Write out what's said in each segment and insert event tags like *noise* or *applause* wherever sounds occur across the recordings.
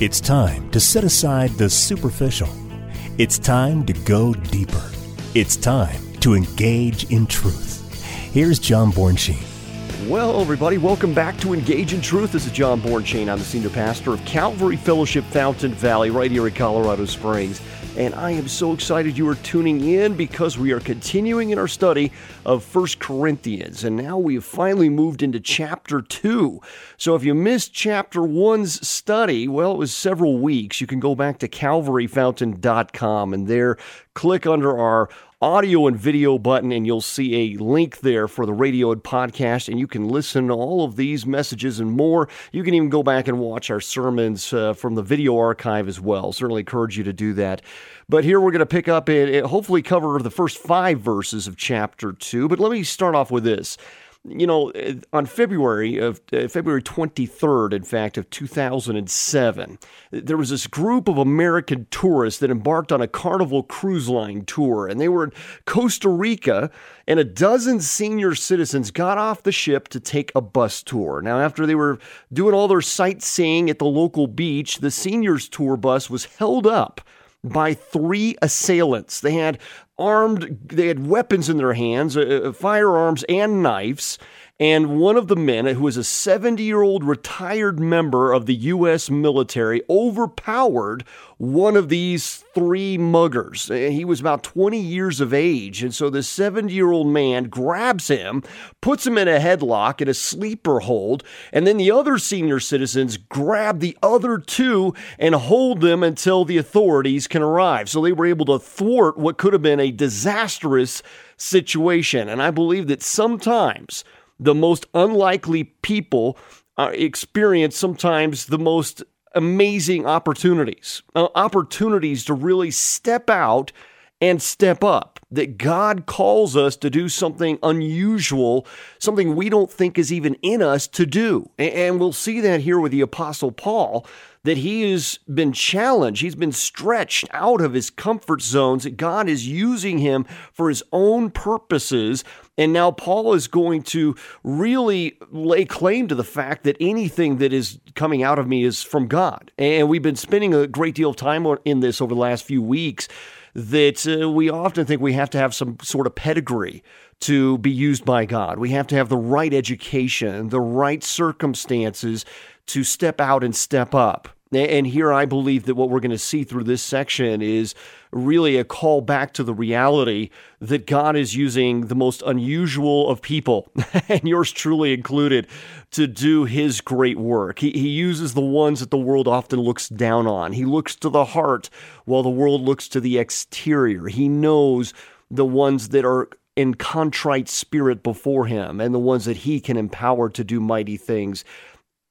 It's time to set aside the superficial. It's time to go deeper. It's time to engage in truth. Here's John Bornschein. Well, everybody, welcome back to Engage in Truth. This is John Bornschein. I'm the senior pastor of Calvary Fellowship Fountain Valley, right here in Colorado Springs. And I am so excited you are tuning in because we are continuing in our study of First Corinthians. And now we have finally moved into chapter 2. So if you missed chapter 1's study, well, it was several weeks. You can go back to calvaryfountain.com and there click under our audio and video button, and you'll see a link there for the radio and podcast. And you can listen to all of these messages and more. You can even go back and watch our sermons uh, from the video archive as well. Certainly encourage you to do that. But here we're going to pick up and hopefully cover the first five verses of chapter two. But let me start off with this you know, on February of uh, February 23rd, in fact, of 2007, there was this group of American tourists that embarked on a Carnival cruise line tour, and they were in Costa Rica, and a dozen senior citizens got off the ship to take a bus tour. Now, after they were doing all their sightseeing at the local beach, the seniors tour bus was held up by three assailants. They had armed, they had weapons in their hands, uh, uh firearms and knives. And one of the men, who is a 70 year old retired member of the U.S. military, overpowered one of these three muggers. Uh, he was about 20 years of age. And so the 70 year old man grabs him, puts him in a headlock in a sleeper hold. And then the other senior citizens grab the other two and hold them until the authorities can arrive. So they were able to thwart what could have been a disastrous situation. And I believe that sometimes the most unlikely people uh, experience sometimes the most amazing opportunities, uh, opportunities to really step out and step up. That God calls us to do something unusual, something we don't think is even in us to do. And we'll see that here with the Apostle Paul that he has been challenged, he's been stretched out of his comfort zones, that God is using him for his own purposes. And now Paul is going to really lay claim to the fact that anything that is coming out of me is from God. And we've been spending a great deal of time in this over the last few weeks that uh, we often think we have to have some sort of pedigree to be used by God. We have to have the right education, the right circumstances to step out and step up. And here I believe that what we're going to see through this section is really a call back to the reality that God is using the most unusual of people, *laughs* and yours truly included, to do his great work. He, he uses the ones that the world often looks down on. He looks to the heart while the world looks to the exterior. He knows the ones that are in contrite spirit before him and the ones that he can empower to do mighty things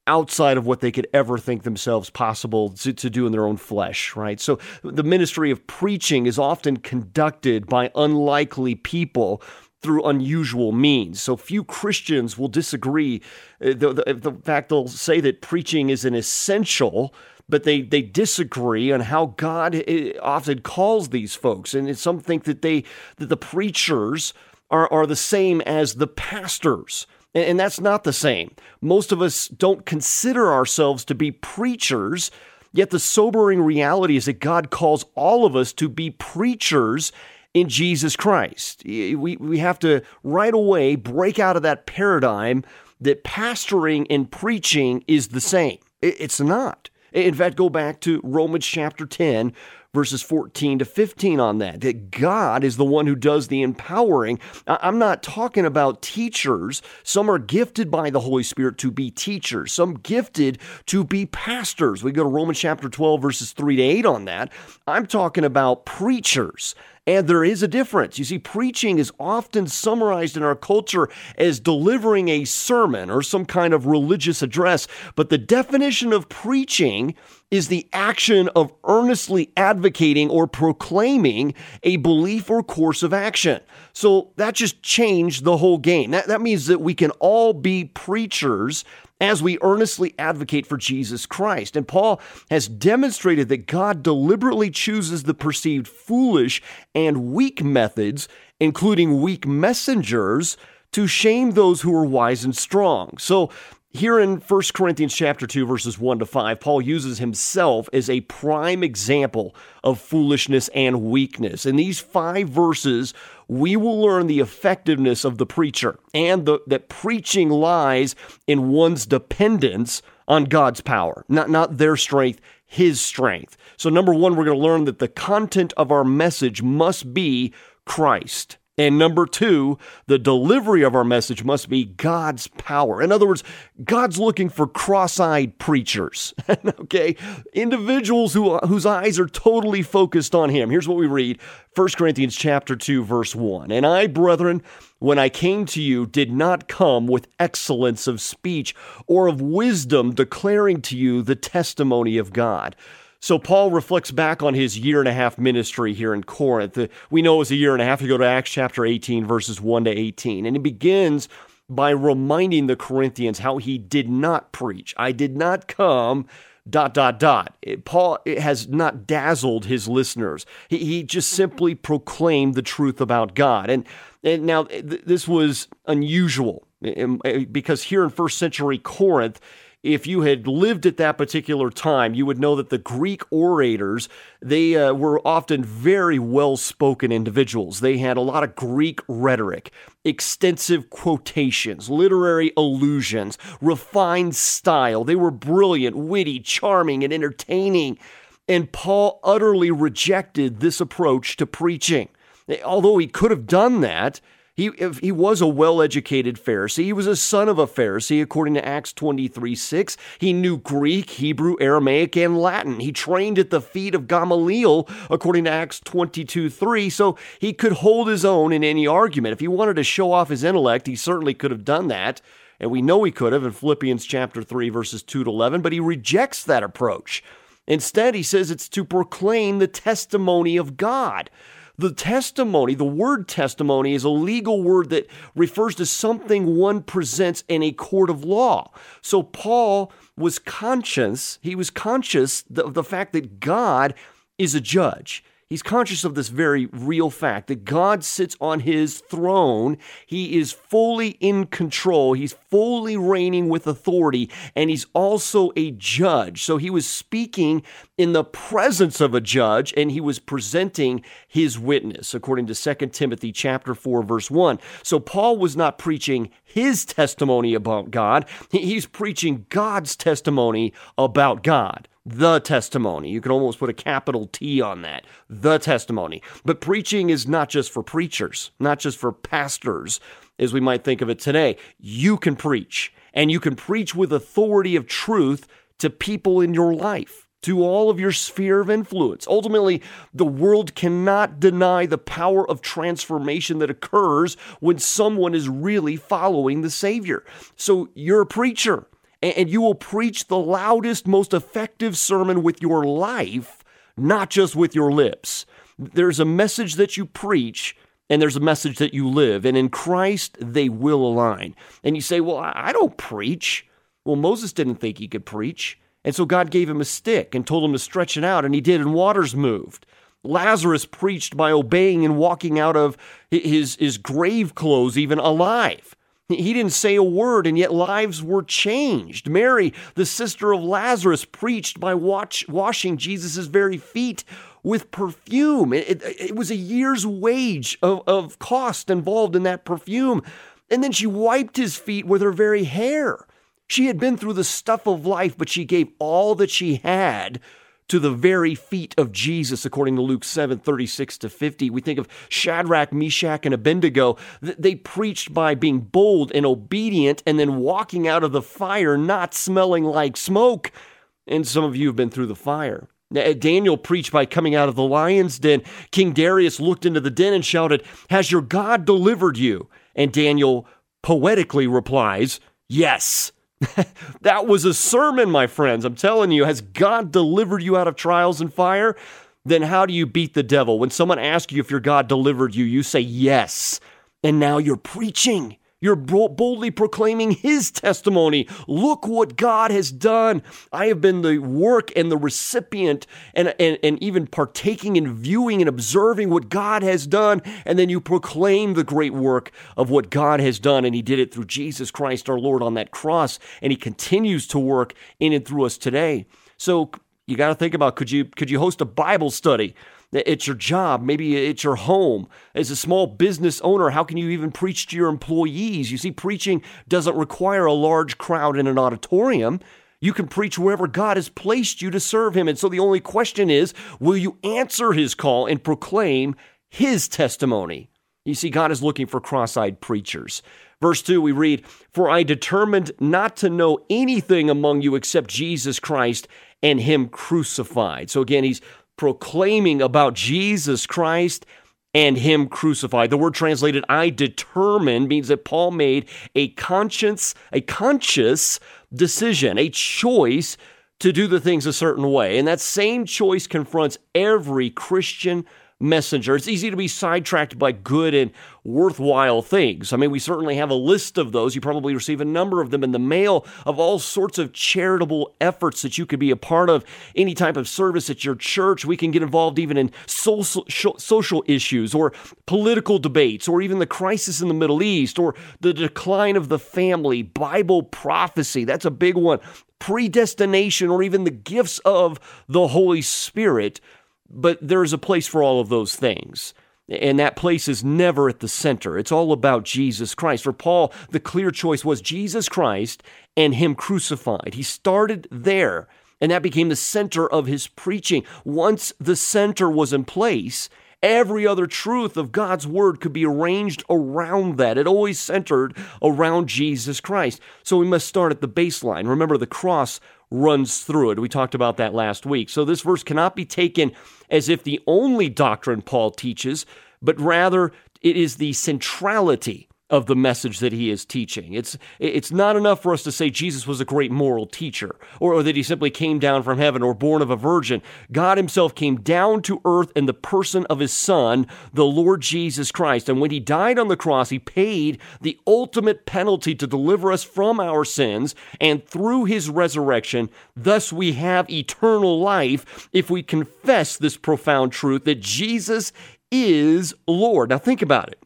outside of what they could ever think themselves possible to, to, do in their own flesh, right? So the ministry of preaching is often conducted by unlikely people through unusual means. So few Christians will disagree. Uh, the, the, the fact they'll say that preaching is an essential but they, they disagree on how God uh, often calls these folks. And some think that they that the preachers are, are the same as the pastors. And that's not the same. Most of us don't consider ourselves to be preachers, yet the sobering reality is that God calls all of us to be preachers in Jesus Christ. We, we have to right away break out of that paradigm that pastoring and preaching is the same. It's not. In fact, go back to Romans chapter 10, verses 14 to 15 on that, that God is the one who does the empowering. I'm not talking about teachers. Some are gifted by the Holy Spirit to be teachers, some gifted to be pastors. We go to Romans chapter 12, verses 3 to 8 on that. I'm talking about preachers. And there is a difference. You see, preaching is often summarized in our culture as delivering a sermon or some kind of religious address. But the definition of preaching is the action of earnestly advocating or proclaiming a belief or course of action. So that just changed the whole game. That, that means that we can all be preachers as we earnestly advocate for Jesus Christ. And Paul has demonstrated that God deliberately chooses the perceived foolish and weak methods, including weak messengers, to shame those who are wise and strong. So here in 1 Corinthians chapter 2 verses 1 to 5, Paul uses himself as a prime example of foolishness and weakness. In these 5 verses, we will learn the effectiveness of the preacher and the, that preaching lies in one's dependence on God's power, not, not their strength, his strength. So, number one, we're going to learn that the content of our message must be Christ. And number two, the delivery of our message must be God's power. In other words, God's looking for cross-eyed preachers, *laughs* okay? Individuals who, whose eyes are totally focused on Him. Here's what we read 1 Corinthians chapter 2, verse 1. And I, brethren, when I came to you, did not come with excellence of speech or of wisdom declaring to you the testimony of God. So Paul reflects back on his year and a half ministry here in Corinth. Uh, we know it was a year and a half. You go to Acts chapter 18, verses 1 to 18. And he begins by reminding the Corinthians how he did not preach. I did not come dot dot dot. Paul has not dazzled his listeners. He, he just simply proclaimed the truth about God. And, and now th- this was unusual um, uh, because here in first century Corinth, if you had lived at that particular time, you would know that the Greek orators, they uh, were often very well-spoken individuals. They had a lot of Greek rhetoric, extensive quotations, literary allusions, refined style. They were brilliant, witty, charming, and entertaining. And Paul utterly rejected this approach to preaching. Although he could have done that, he, he was a well educated Pharisee. He was a son of a Pharisee, according to Acts 23 6. He knew Greek, Hebrew, Aramaic, and Latin. He trained at the feet of Gamaliel, according to Acts 22 3. So he could hold his own in any argument. If he wanted to show off his intellect, he certainly could have done that. And we know he could have in Philippians chapter 3, verses 2 to 11, but he rejects that approach. Instead, he says it's to proclaim the testimony of God. The testimony, the word testimony, is a legal word that refers to something one presents in a court of law. So Paul was conscious, he was conscious of the fact that God is a judge. He's conscious of this very real fact that God sits on his throne. He is fully in control. He's fully reigning with authority, and he's also a judge. So he was speaking in the presence of a judge, and he was presenting his witness, according to 2 Timothy chapter 4, verse 1. So Paul was not preaching his testimony about God, he's preaching God's testimony about God the testimony. You can almost put a capital T on that. The testimony. But preaching is not just for preachers, not just for pastors, as we might think of it today. You can preach, and you can preach with authority of truth to people in your life. To all of your sphere of influence. Ultimately, the world cannot deny the power of transformation that occurs when someone is really following the Savior. So you're a preacher and you will preach the loudest, most effective sermon with your life, not just with your lips. There's a message that you preach, and there's a message that you live, and in Christ, they will align. And you say, Well, I don't preach. Well, Moses didn't think he could preach. And so God gave him a stick and told him to stretch it out, and he did, and waters moved. Lazarus preached by obeying and walking out of his, his grave clothes, even alive. He didn't say a word, and yet lives were changed. Mary, the sister of Lazarus, preached by watch, washing Jesus' very feet with perfume. It, it, it, was a year's wage of, of cost involved in that perfume. And then she wiped his feet with her very hair. She had been through the stuff of life, but she gave all that she had to the very feet of Jesus, according to Luke 7 36 to 50. We think of Shadrach, Meshach, and Abednego. They preached by being bold and obedient and then walking out of the fire not smelling like smoke. And some of you have been through the fire. Uh, Daniel preached by coming out of the lion's den. King Darius looked into the den and shouted, Has your God delivered you? And Daniel poetically replies, Yes. *laughs* that was a sermon, my friends. I'm telling you, has God delivered you out of trials and fire? Then how do you beat the devil? When someone asks you if your God delivered you, you say yes. And now you're preaching. You're boldly proclaiming his testimony. Look what God has done. I have been the work and the recipient and, and, and even partaking and viewing and observing what God has done. And then you proclaim the great work of what God has done. And he did it through Jesus Christ our Lord on that cross. And he continues to work in and through us today. So you got to think about could you could you host a Bible study? It's your job. Maybe it's your home. As a small business owner, how can you even preach to your employees? You see, preaching doesn't require a large crowd in an auditorium. You can preach wherever God has placed you to serve Him. And so the only question is will you answer His call and proclaim His testimony? You see, God is looking for cross eyed preachers. Verse 2, we read, For I determined not to know anything among you except Jesus Christ and Him crucified. So again, He's proclaiming about Jesus Christ and him crucified. The word translated I determined means that Paul made a conscience, a conscious decision, a choice to do the things a certain way. And that same choice confronts every Christian messenger. It's easy to be sidetracked by good and worthwhile things. I mean, we certainly have a list of those. You probably receive a number of them in the mail of all sorts of charitable efforts that you could be a part of, any type of service at your church. We can get involved even in social, social issues or political debates or even the crisis in the Middle East or the decline of the family, Bible prophecy. That's a big one predestination or even the gifts of the Holy Spirit. But there's a place for all of those things. And that place is never at the center. It's all about Jesus Christ. For Paul, the clear choice was Jesus Christ and Him crucified. He started there, and that became the center of his preaching. Once the center was in place, every other truth of God's word could be arranged around that. It always centered around Jesus Christ. So we must start at the baseline. Remember, the cross runs through it. We talked about that last week. So this verse cannot be taken as if the only doctrine Paul teaches, but rather it is the centrality of the message that he is teaching. It's, it's not enough for us to say Jesus was a great moral teacher or, or, that he simply came down from heaven or born of a virgin. God himself came down to earth in the person of his son, the Lord Jesus Christ. And when he died on the cross, he paid the ultimate penalty to deliver us from our sins. And through his resurrection, thus we have eternal life if we confess this profound truth that Jesus is Lord. Now think about it.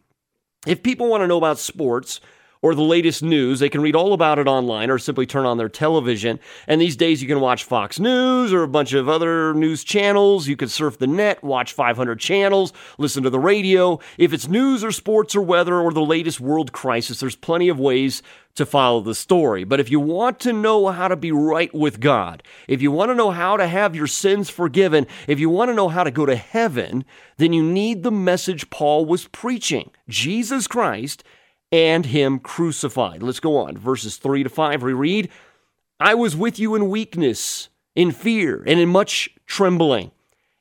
If people want to know about sports, or the latest news. They can read all about it online or simply turn on their television. And these days you can watch Fox News or a bunch of other news channels. You can surf the net, watch 500 channels, listen to the radio. If it's news or sports or weather or the latest world crisis, there's plenty of ways to follow the story. But if you want to know how to be right with God, if you want to know how to have your sins forgiven, if you want to know how to go to heaven, then you need the message Paul was preaching Jesus Christ and him crucified. Let's go on. Verses 3 to 5, we read, I was with you in weakness, in fear, and in much trembling.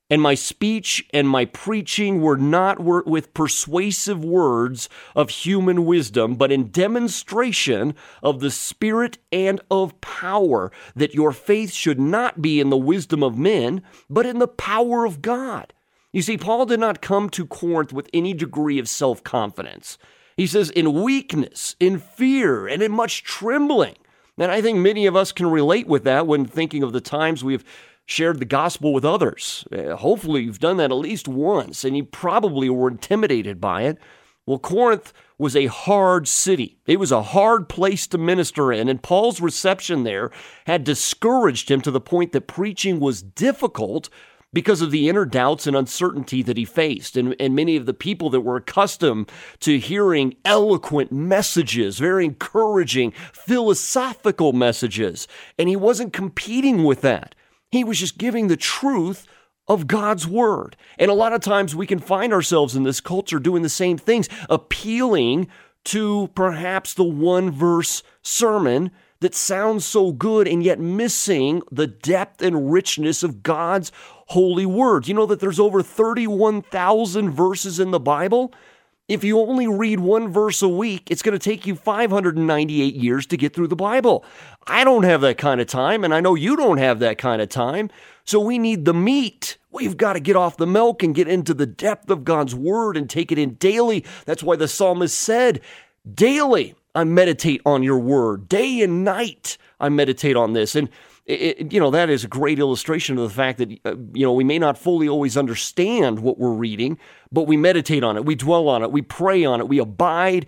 And my speech and my preaching were not with persuasive words of human wisdom, but in demonstration of the Spirit and of power, that your faith should not be in the wisdom of men, but in the power of God. You see, Paul did not come to Corinth with any degree of self confidence. He says, in weakness, in fear, and in much trembling. And I think many of us can relate with that when thinking of the times we've shared the gospel with others. Uh, hopefully, you've done that at least once, and you probably were intimidated by it. Well, Corinth was a hard city. It was a hard place to minister in, and Paul's reception there had discouraged him to the point that preaching was difficult because of the inner doubts and uncertainty that he faced. And, and many of the people that were accustomed to hearing eloquent messages, very encouraging, philosophical messages. And he wasn't competing with that. He was just giving the truth of God's word. And a lot of times we can find ourselves in this culture doing the same things, appealing to perhaps the one verse sermon that sounds so good and yet missing the depth and richness of God's holy word. You know that there's over 31,000 verses in the Bible? If you only read one verse a week, it's going to take you 598 years to get through the Bible. I don't have that kind of time, and I know you don't have that kind of time. So we need the meat. We've got to get off the milk and get into the depth of God's word and take it in daily. That's why the psalmist said, Daily I meditate on your word. Day and night, I meditate on this. And, it, you know, that is a great illustration of the fact that, uh, you know, we may not fully always understand what we're reading, but we meditate on it, we dwell on it, we pray on it, we abide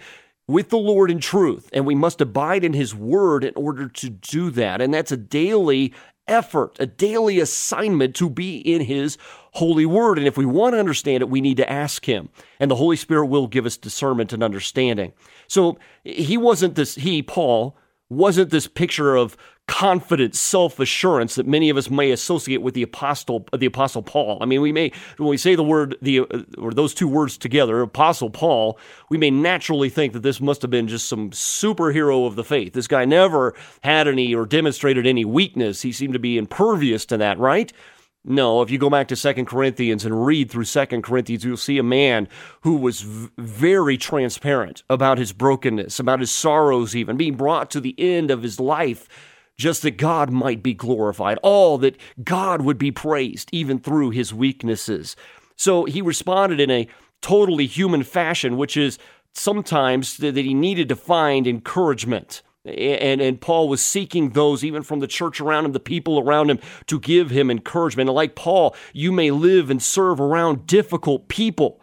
with the Lord in truth. And we must abide in his word in order to do that. And that's a daily effort, a daily assignment to be in his holy word. And if we want to understand it, we need to ask him. And the Holy Spirit will give us discernment and understanding. So he wasn't this, he, Paul, wasn't this picture of confident self-assurance that many of us may associate with the apostle the apostle Paul. I mean, we may when we say the word the or those two words together, apostle Paul, we may naturally think that this must have been just some superhero of the faith. This guy never had any or demonstrated any weakness. He seemed to be impervious to that, right? No, if you go back to Second Corinthians and read through Second Corinthians, you'll see a man who was v- very transparent about his brokenness, about his sorrows, even being brought to the end of his life, just that God might be glorified, all that God would be praised, even through his weaknesses. So he responded in a totally human fashion, which is sometimes that he needed to find encouragement and and Paul was seeking those even from the church around him, the people around him, to give him encouragement. And like Paul, you may live and serve around difficult people,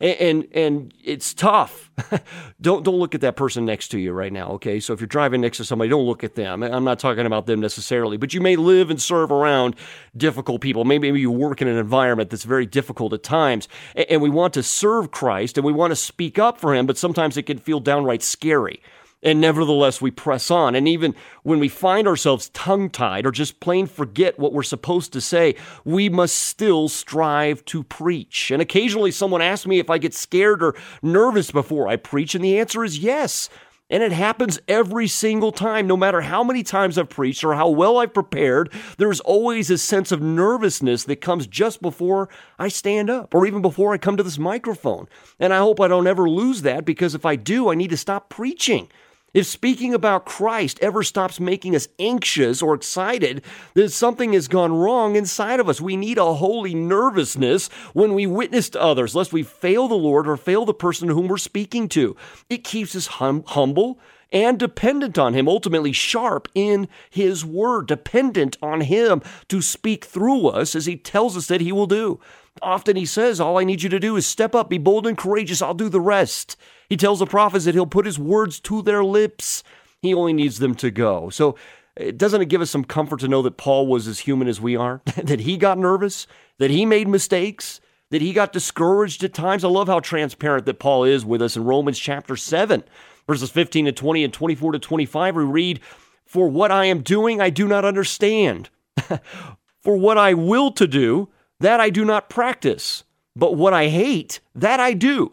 and and, and it's tough. *laughs* don't don't look at that person next to you right now. Okay, so if you're driving next to somebody, don't look at them. I'm not talking about them necessarily, but you may live and serve around difficult people. Maybe, maybe you work in an environment that's very difficult at times, and, and we want to serve Christ and we want to speak up for Him, but sometimes it can feel downright scary. And nevertheless, we press on. And even when we find ourselves tongue tied or just plain forget what we're supposed to say, we must still strive to preach. And occasionally, someone asks me if I get scared or nervous before I preach, and the answer is yes. And it happens every single time, no matter how many times I've preached or how well I've prepared. There's always a sense of nervousness that comes just before I stand up or even before I come to this microphone. And I hope I don't ever lose that because if I do, I need to stop preaching. If speaking about Christ ever stops making us anxious or excited, then something has gone wrong inside of us. We need a holy nervousness when we witness to others, lest we fail the Lord or fail the person whom we're speaking to. It keeps us hum- humble and dependent on Him, ultimately sharp in His Word, dependent on Him to speak through us as He tells us that He will do. Often He says, All I need you to do is step up, be bold and courageous, I'll do the rest. He tells the prophets that he'll put his words to their lips. He only needs them to go. So, eh, doesn't it give us some comfort to know that Paul was as human as we are? *laughs* that he got nervous, that he made mistakes, that he got discouraged at times? I love how transparent that Paul is with us in Romans chapter 7, verses 15 to 20 and 24 to 25. We read, For what I am doing, I do not understand. *laughs* For what I will to do, that I do not practice. But what I hate, that I do.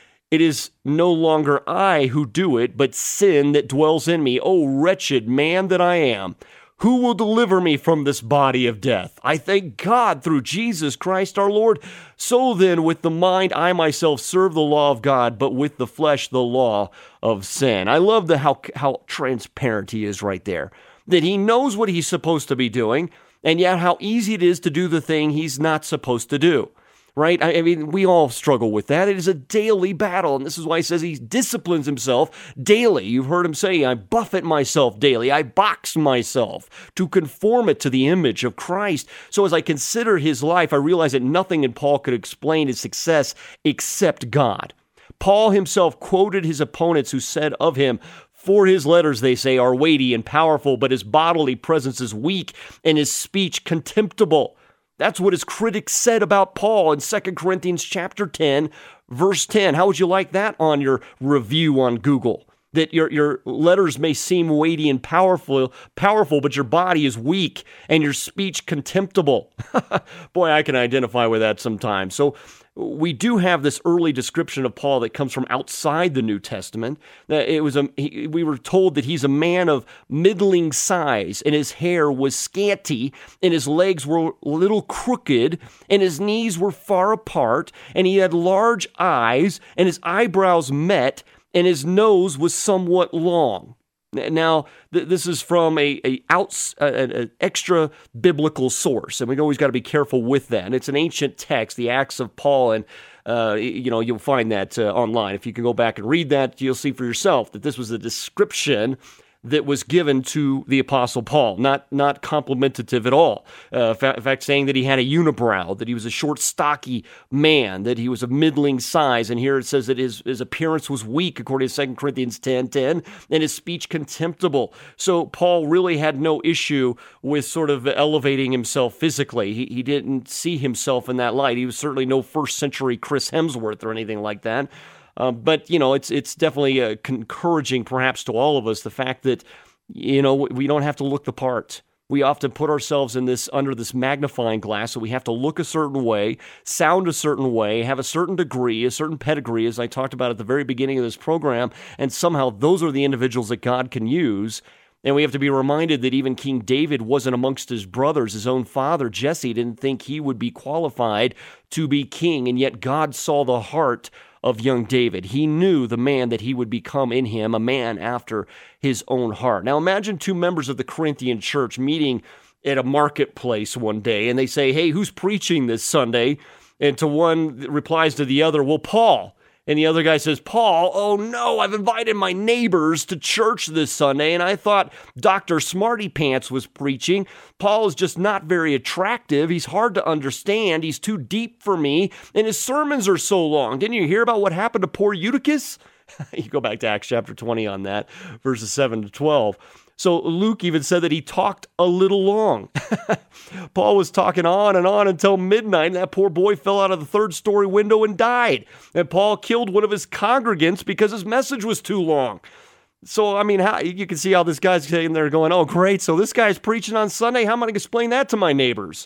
it is no longer I who do it, but sin that dwells in me. O wretched man that I am! Who will deliver me from this body of death? I thank God through Jesus Christ our Lord. So then, with the mind, I myself serve the law of God, but with the flesh, the law of sin. I love the how, how transparent he is right there. That he knows what he's supposed to be doing, and yet how easy it is to do the thing he's not supposed to do right? I, mean, we all struggle with that. It is a daily battle. And this is why he says he disciplines himself daily. You've heard him say, I buffet myself daily. I box myself to conform it to the image of Christ. So as I consider his life, I realize that nothing in Paul could explain his success except God. Paul himself quoted his opponents who said of him, for his letters, they say, are weighty and powerful, but his bodily presence is weak and his speech contemptible. That's what his critics said about Paul in 2 Corinthians chapter 10, verse 10. How would you like that on your review on Google? That your your letters may seem weighty and powerful powerful but your body is weak and your speech contemptible *laughs* boy i can identify with that sometimes so we do have this early description of Paul that comes from outside the New Testament. That It was a, he, we were told that he's a man of middling size, and his hair was scanty, and his legs were a little crooked, and his knees were far apart, and he had large eyes, and his eyebrows met, and his nose was somewhat long. Now, th- this is from a, a outs, an extra biblical source, and we always got to be careful with that. And it's an ancient text, the Acts of Paul, and uh, you know you'll find that uh, online. If you can go back and read that, you'll see for yourself that this was a description that was given to the Apostle Paul, not, not complimentative at all. Uh, in fact, saying that he had a unibrow, that he was a short, stocky man, that he was of middling size. And here it says that his, his appearance was weak, according to 2 Corinthians 10 10, and his speech contemptible. So Paul really had no issue with sort of elevating himself physically. He, he didn't see himself in that light. He was certainly no first century Chris Hemsworth or anything like that. Um, but you know, it's it's definitely uh, encouraging, perhaps to all of us, the fact that you know we don't have to look the part. We often put ourselves in this under this magnifying glass, so we have to look a certain way, sound a certain way, have a certain degree, a certain pedigree, as I talked about at the very beginning of this program, and somehow those are the individuals that God can use. And we have to be reminded that even King David wasn't amongst his brothers. His own father, Jesse, didn't think he would be qualified to be king. And yet God saw the heart of young David. He knew the man that he would become in him, a man after his own heart. Now imagine two members of the Corinthian church meeting at a marketplace one day and they say, Hey, who's preaching this Sunday? And to one replies to the other, Well, Paul. And the other guy says, Paul, oh no, I've invited my neighbors to church this Sunday, and I thought Dr. Smarty Pants was preaching. Paul is just not very attractive. He's hard to understand. He's too deep for me, and his sermons are so long. Didn't you hear about what happened to poor Eutychus? *laughs* you go back to Acts chapter 20 on that, verses 7 to 12. So Luke even said that he talked a little long. *laughs* Paul was talking on and on until midnight, and that poor boy fell out of the third story window and died. And Paul killed one of his congregants because his message was too long. So, I mean, how, you can see how this guy's sitting there going, oh, great. So this guy's preaching on Sunday. How am I going to explain that to my neighbors?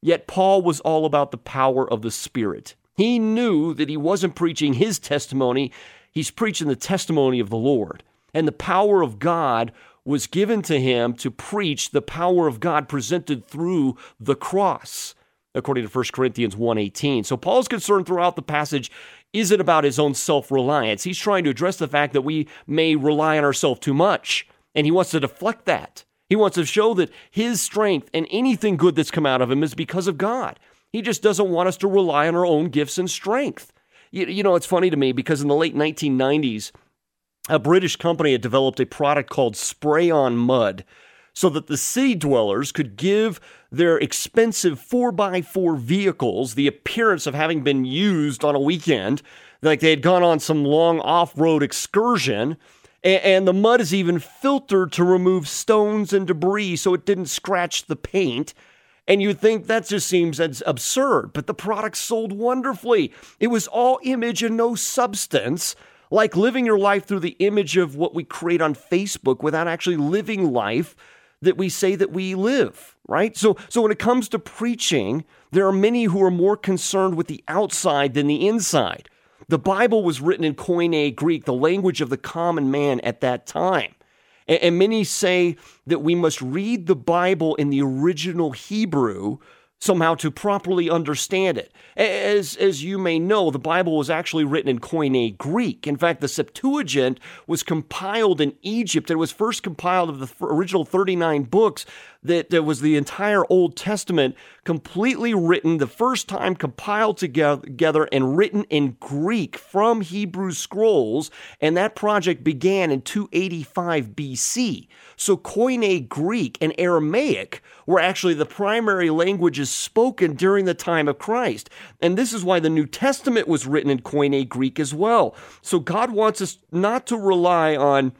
Yet Paul was all about the power of the Spirit. He knew that he wasn't preaching his testimony, he's preaching the testimony of the Lord. And the power of God was given to him to preach the power of God presented through the cross according to 1 Corinthians 1:18. So Paul's concern throughout the passage isn't about his own self-reliance. He's trying to address the fact that we may rely on ourselves too much, and he wants to deflect that. He wants to show that his strength and anything good that's come out of him is because of God. He just doesn't want us to rely on our own gifts and strength. You, you know, it's funny to me because in the late 1990s, a British company had developed a product called Spray on Mud so that the city dwellers could give their expensive 4x4 vehicles the appearance of having been used on a weekend, like they had gone on some long off road excursion. And the mud is even filtered to remove stones and debris so it didn't scratch the paint. And you think that just seems absurd, but the product sold wonderfully. It was all image and no substance like living your life through the image of what we create on Facebook without actually living life that we say that we live, right? So, so when it comes to preaching, there are many who are more concerned with the outside than the inside. The Bible was written in Koine Greek, the language of the common man at that time. And, and many say that we must read the Bible in the original Hebrew somehow to properly understand it. As, as you may know, the Bible was actually written in Koine Greek. In fact, the Septuagint was compiled in Egypt. It was first compiled of the original 39 books that, that was the entire Old Testament completely written, the first time compiled together and written in Greek from Hebrew scrolls. And that project began in 285 BC. So Koine Greek and Aramaic were actually the primary languages spoken during the time of Christ. And this is why the New Testament was written in Koine Greek as well. So God wants us not to rely on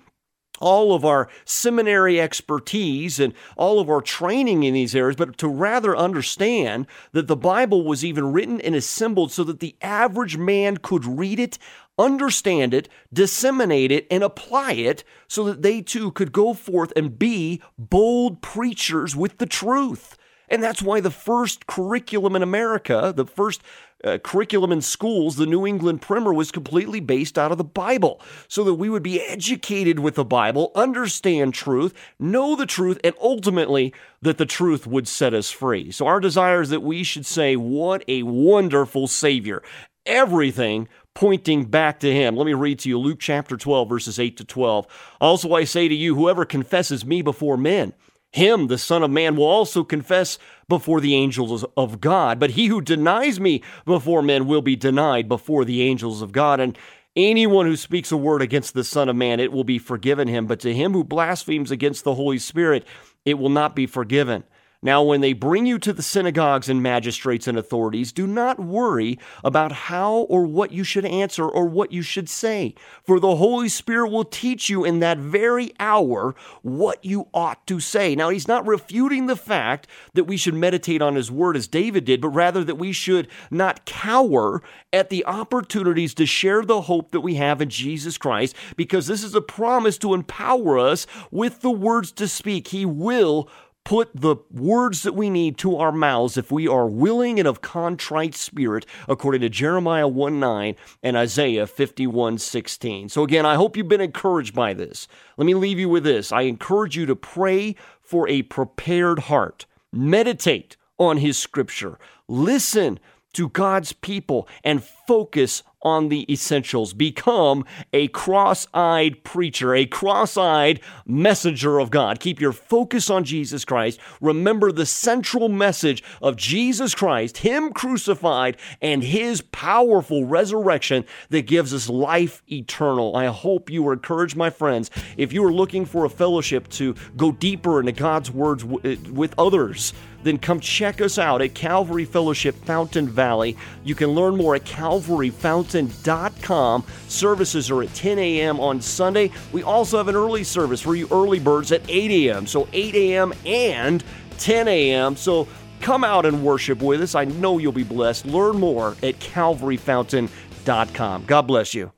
all of our seminary expertise and all of our training in these areas, but to rather understand that the Bible was even written and assembled so that the average man could read it, understand it, disseminate it, and apply it so that they too could go forth and be bold preachers with the truth. And that's why the first curriculum in America, the first uh, curriculum in schools, the New England Primer was completely based out of the Bible, so that we would be educated with the Bible, understand truth, know the truth, and ultimately that the truth would set us free. So, our desire is that we should say, What a wonderful Savior! Everything pointing back to him. Let me read to you Luke chapter 12, verses 8 to 12. Also, I say to you, whoever confesses me before men, him, the Son of Man, will also confess before the angels of God. But he who denies me before men will be denied before the angels of God. And anyone who speaks a word against the Son of Man, it will be forgiven him. But to him who blasphemes against the Holy Spirit, it will not be forgiven. Now, when they bring you to the synagogues and magistrates and authorities, do not worry about how or what you should answer or what you should say, for the Holy Spirit will teach you in that very hour what you ought to say. Now, he's not refuting the fact that we should meditate on his word as David did, but rather that we should not cower at the opportunities to share the hope that we have in Jesus Christ, because this is a promise to empower us with the words to speak. He will put the words that we need to our mouths if we are willing and of contrite spirit, according to Jeremiah 1 9 and Isaiah 51 16. So, again, I hope you've been encouraged by this. Let me leave you with this. I encourage you to pray for a prepared heart, meditate on His scripture, listen to God's people, and focus on the essentials. Become a cross eyed preacher, a cross eyed messenger of God. Keep your focus on Jesus Christ. Remember the central message of Jesus Christ, Him crucified, and His powerful resurrection that gives us life eternal. I hope you are encouraged, my friends. If you are looking for a fellowship to go deeper into God's words uh, with others, then come check us out at Calvary Fellowship Fountain Valley. You can learn more at calvaryfountain.com. Services are at 10 a.m. on Sunday. We also have an early service for you early birds at 8 a.m. So 8 a.m. and 10 a.m. So come out and worship with us. I know you'll be blessed. Learn more at calvaryfountain.com. God bless you.